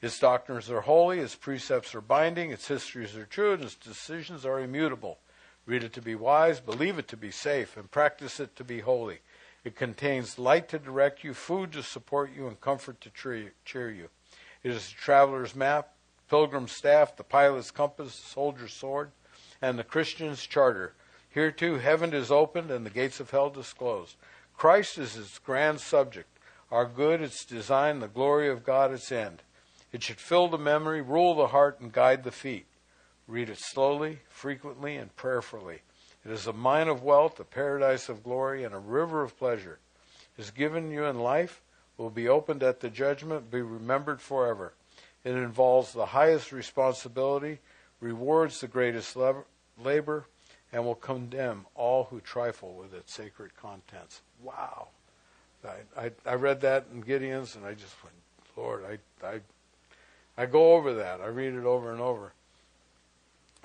Its doctrines are holy, its precepts are binding, its histories are true, and its decisions are immutable. Read it to be wise, believe it to be safe, and practice it to be holy. It contains light to direct you, food to support you, and comfort to cheer you. It is a traveler's map, pilgrim's staff, the pilot's compass, the soldier's sword, and the Christian's charter here too, heaven is opened and the gates of hell disclosed. Christ is its grand subject, our good its design, the glory of God its end. It should fill the memory, rule the heart, and guide the feet. Read it slowly, frequently, and prayerfully. It is a mine of wealth, a paradise of glory, and a river of pleasure. It is given you in life, will be opened at the judgment, be remembered forever. It involves the highest responsibility, rewards the greatest labor, and will condemn all who trifle with its sacred contents. Wow. I, I, I read that in Gideon's and I just went, Lord, I, I, I go over that. I read it over and over.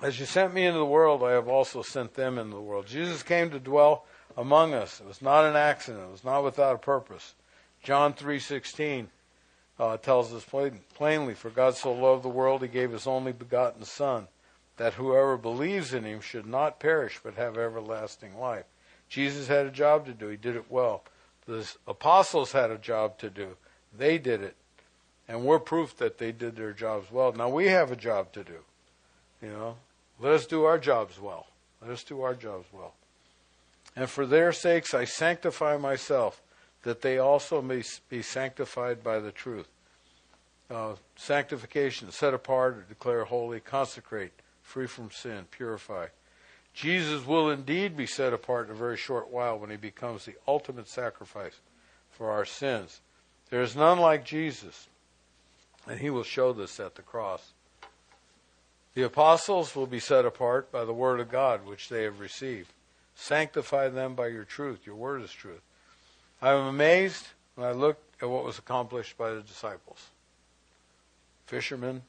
As you sent me into the world, I have also sent them into the world. Jesus came to dwell among us. It was not an accident. It was not without a purpose. John 3:16 uh, tells us plain, plainly, "For God so loved the world, He gave His only begotten Son, that whoever believes in Him should not perish but have everlasting life." Jesus had a job to do. He did it well. The apostles had a job to do. They did it, and we're proof that they did their jobs well. Now we have a job to do. You know, let us do our jobs well. Let us do our jobs well. And for their sakes I sanctify myself, that they also may be sanctified by the truth. Uh, sanctification, set apart or declare holy, consecrate, free from sin, purify. Jesus will indeed be set apart in a very short while when he becomes the ultimate sacrifice for our sins. There is none like Jesus, and he will show this at the cross. The apostles will be set apart by the word of God which they have received. Sanctify them by your truth. Your word is truth. I am amazed when I look at what was accomplished by the disciples. Fishermen,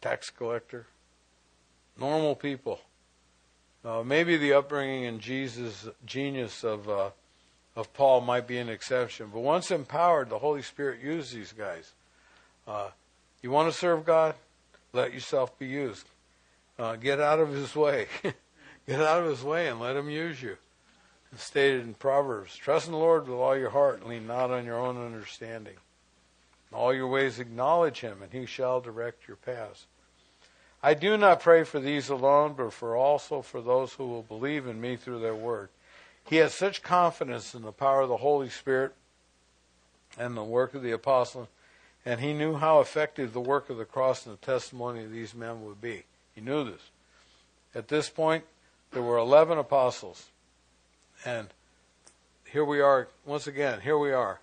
tax collector, normal people. Uh, maybe the upbringing and Jesus genius of uh, of Paul might be an exception, but once empowered, the Holy Spirit used these guys. Uh, you want to serve God? let yourself be used. Uh, get out of his way. get out of his way and let him use you. It's stated in Proverbs Trust in the Lord with all your heart and lean not on your own understanding. In all your ways acknowledge him, and he shall direct your paths. I do not pray for these alone, but for also for those who will believe in me through their word. He has such confidence in the power of the Holy Spirit and the work of the apostles and he knew how effective the work of the cross and the testimony of these men would be. He knew this. At this point, there were 11 apostles. And here we are, once again, here we are.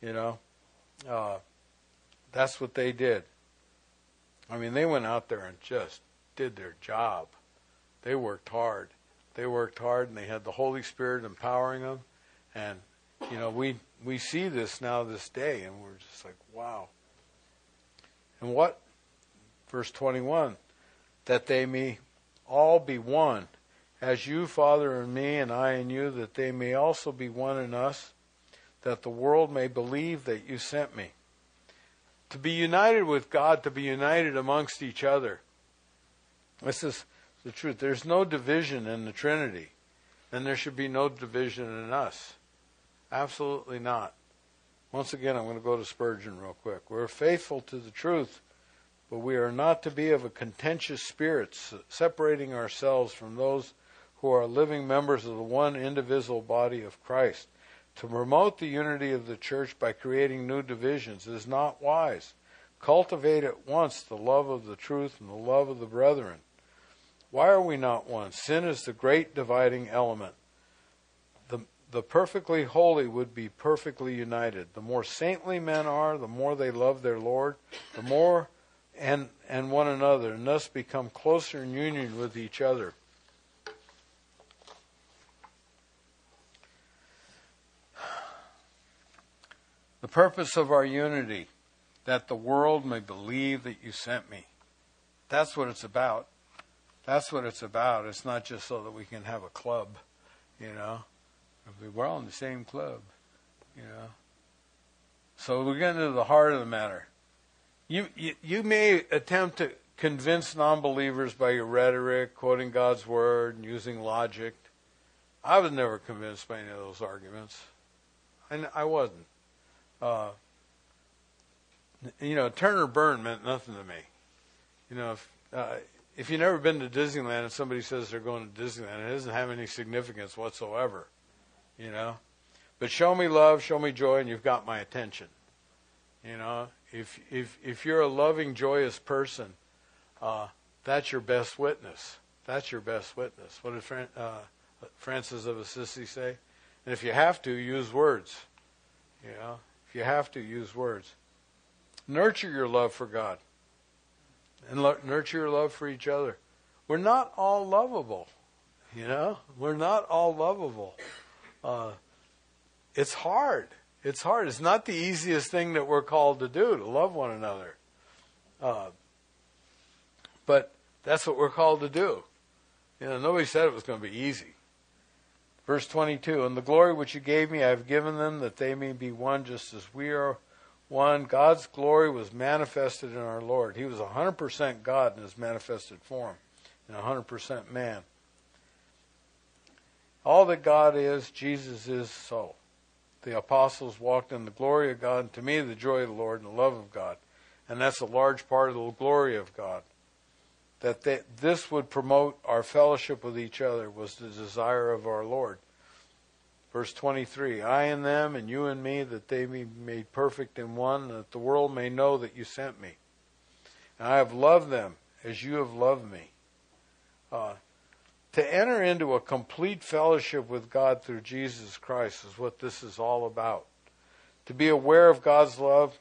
You know, uh, that's what they did. I mean, they went out there and just did their job. They worked hard. They worked hard and they had the Holy Spirit empowering them. And, you know, we we see this now this day, and we're just like, wow. And what? Verse 21 that they may all be one, as you, Father, in me, and I in you, that they may also be one in us, that the world may believe that you sent me. To be united with God, to be united amongst each other. This is the truth. There's no division in the Trinity, and there should be no division in us. Absolutely not. Once again, I'm going to go to Spurgeon real quick. We're faithful to the truth, but we are not to be of a contentious spirit, separating ourselves from those who are living members of the one indivisible body of Christ. To promote the unity of the church by creating new divisions is not wise. Cultivate at once the love of the truth and the love of the brethren. Why are we not one? Sin is the great dividing element the the perfectly holy would be perfectly united. The more saintly men are, the more they love their Lord, the more and and one another, and thus become closer in union with each other. The purpose of our unity, that the world may believe that you sent me. That's what it's about. That's what it's about. It's not just so that we can have a club, you know. We're all in the same club, you know. So we get into the heart of the matter. You, you, you may attempt to convince non-believers by your rhetoric, quoting God's word, and using logic. I was never convinced by any of those arguments. I, I wasn't. Uh, you know, turn or burn meant nothing to me. You know, if, uh, if you've never been to Disneyland and somebody says they're going to Disneyland, it doesn't have any significance whatsoever you know. But show me love, show me joy, and you've got my attention. You know, if if if you're a loving, joyous person, uh, that's your best witness. That's your best witness. What did Fran, uh, Francis of Assisi say? And if you have to, use words. You know, you have to, use words. Nurture your love for God, and nurture your love for each other. We're not all lovable. You know, we're not all lovable uh, it's hard. It's hard. It's not the easiest thing that we're called to do to love one another. Uh, but That's what we're called to do. You know, nobody said it was going to be easy. Verse 22 And the glory which you gave me, I have given them, that they may be one just as we are one. God's glory was manifested in our Lord. He was 100% God in his manifested form, and 100% man. All that God is, Jesus is so. The apostles walked in the glory of God, and to me, the joy of the Lord and the love of God. And that's a large part of the glory of God. That they, this would promote our fellowship with each other was the desire of our Lord. Verse 23 I and them, and you and me, that they be made perfect in one, that the world may know that you sent me. And I have loved them as you have loved me. Uh, to enter into a complete fellowship with God through Jesus Christ is what this is all about. To be aware of God's love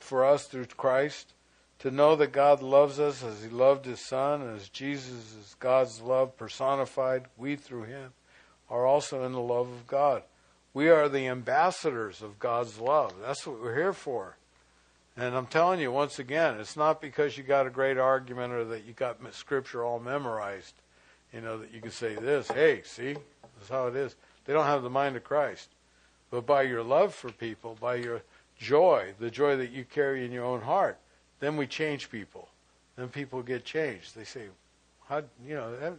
for us through Christ, to know that God loves us as He loved His Son, as Jesus is God's love personified, we through Him are also in the love of God. We are the ambassadors of God's love. That's what we're here for. And I'm telling you once again, it's not because you got a great argument or that you got scripture all memorized you know, that you can say this, hey, see, this is how it is. They don't have the mind of Christ. But by your love for people, by your joy, the joy that you carry in your own heart, then we change people. Then people get changed. They say, how, you know, That,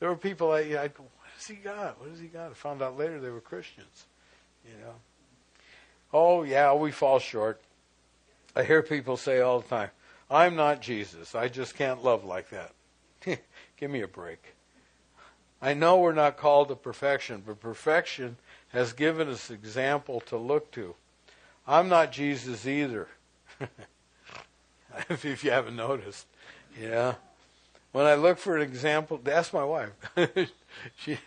there were people I, I what has he got? What has he got? I found out later they were Christians, you know. Oh, yeah, we fall short. I hear people say all the time, I'm not Jesus. I just can't love like that. Give me a break. I know we're not called to perfection, but perfection has given us example to look to. I'm not Jesus either. if you haven't noticed, yeah. When I look for an example, ask my wife. she.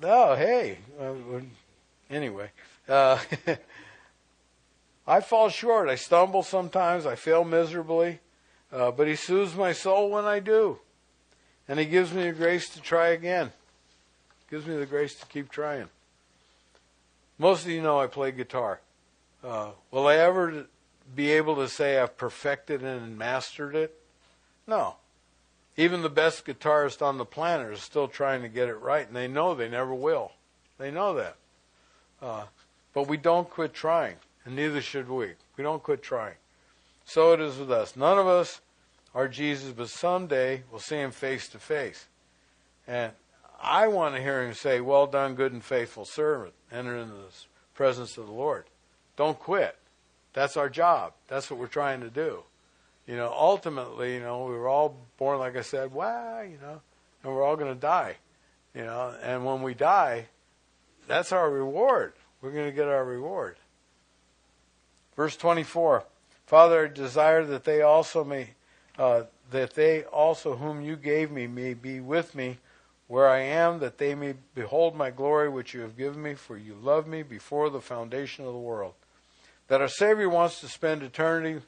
No, hey. Uh, anyway, uh, I fall short. I stumble sometimes. I fail miserably, uh, but He soothes my soul when I do. And He gives me the grace to try again. Gives me the grace to keep trying. Most of you know I play guitar. Uh, will I ever be able to say I've perfected and mastered it? No. Even the best guitarist on the planet is still trying to get it right, and they know they never will. They know that. Uh, but we don't quit trying, and neither should we. We don't quit trying. So it is with us. None of us our Jesus, but someday we'll see him face to face. And I want to hear him say, Well done, good and faithful servant. Enter into the presence of the Lord. Don't quit. That's our job. That's what we're trying to do. You know, ultimately, you know, we were all born, like I said, wow, you know, and we're all going to die. You know, and when we die, that's our reward. We're going to get our reward. Verse 24 Father, I desire that they also may uh, that they also whom you gave me may be with me where I am, that they may behold my glory which you have given me, for you loved me before the foundation of the world. That our Savior wants to spend eternity,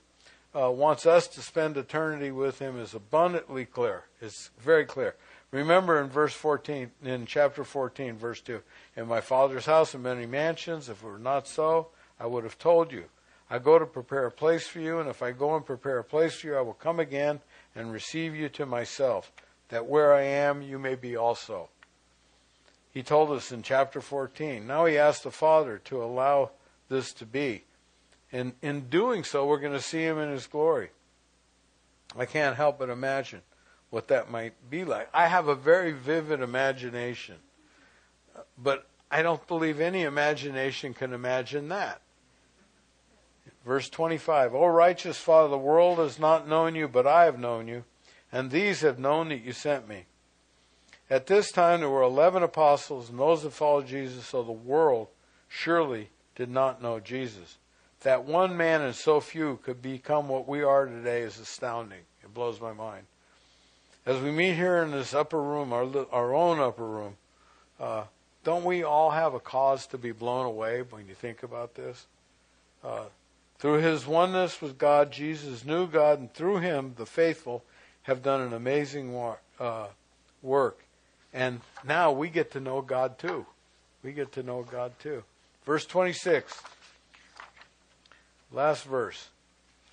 uh, wants us to spend eternity with Him is abundantly clear. It's very clear. Remember in verse 14, in chapter 14, verse 2, in my Father's house are many mansions. If it were not so, I would have told you. I go to prepare a place for you, and if I go and prepare a place for you, I will come again and receive you to myself, that where I am, you may be also. He told us in chapter 14. Now he asked the Father to allow this to be. And in doing so, we're going to see him in his glory. I can't help but imagine what that might be like. I have a very vivid imagination, but I don't believe any imagination can imagine that. Verse 25 O righteous Father, the world has not known you, but I have known you, and these have known that you sent me. At this time there were eleven apostles, and those that followed Jesus, so the world surely did not know Jesus. That one man and so few could become what we are today is astounding. It blows my mind. As we meet here in this upper room, our, our own upper room, uh, don't we all have a cause to be blown away when you think about this? Uh, through his oneness with God, Jesus knew God, and through him, the faithful have done an amazing uh, work. And now we get to know God too. We get to know God too. Verse 26. Last verse.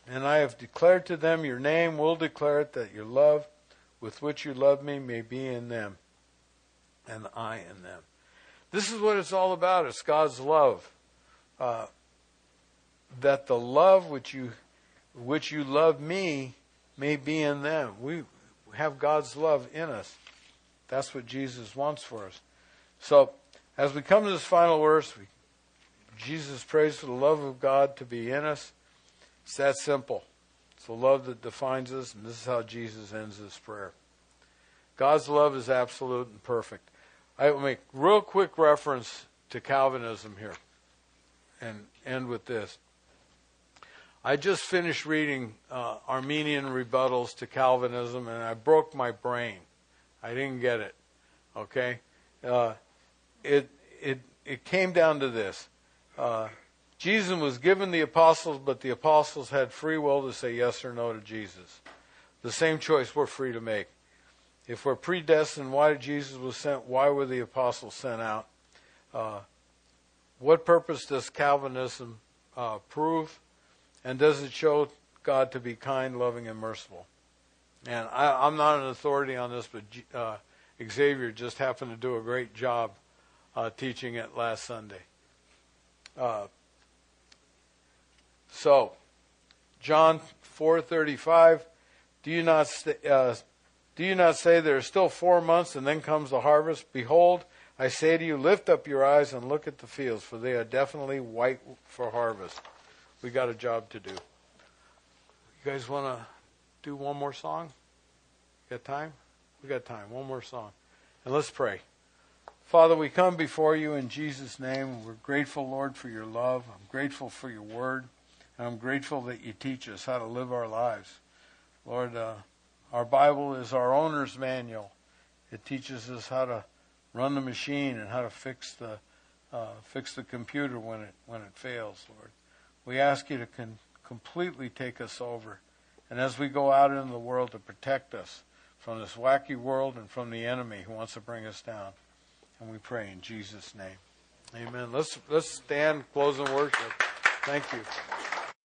And I have declared to them your name, will declare it, that your love with which you love me may be in them, and I in them. This is what it's all about. It's God's love. Uh, that the love which you which you love me may be in them. We have God's love in us. That's what Jesus wants for us. So, as we come to this final verse, we, Jesus prays for the love of God to be in us. It's that simple. It's the love that defines us, and this is how Jesus ends his prayer. God's love is absolute and perfect. I will make real quick reference to Calvinism here and end with this. I just finished reading uh, Arminian rebuttals to Calvinism, and I broke my brain. I didn't get it. Okay, uh, it it it came down to this: uh, Jesus was given the apostles, but the apostles had free will to say yes or no to Jesus. The same choice we're free to make. If we're predestined, why did Jesus was sent? Why were the apostles sent out? Uh, what purpose does Calvinism uh, prove? And does it show God to be kind, loving, and merciful? And I, am not an authority on this, but uh, Xavier just happened to do a great job uh, teaching it last Sunday. Uh, so, John 4:35, do you not st- uh, do you not say there are still four months and then comes the harvest? Behold, I say to you, lift up your eyes and look at the fields, for they are definitely white for harvest we got a job to do. You guys want to do one more song? Got time? We got time. One more song. And let's pray. Father, we come before you in Jesus' name. We're grateful, Lord, for your love. I'm grateful for your word. And I'm grateful that you teach us how to live our lives. Lord, uh, our Bible is our owner's manual. It teaches us how to run the machine and how to fix the uh, fix the computer when it when it fails, Lord. We ask you to con- completely take us over. And as we go out into the world to protect us from this wacky world and from the enemy who wants to bring us down. And we pray in Jesus' name. Amen. Let's let's stand, close in worship. Thank you.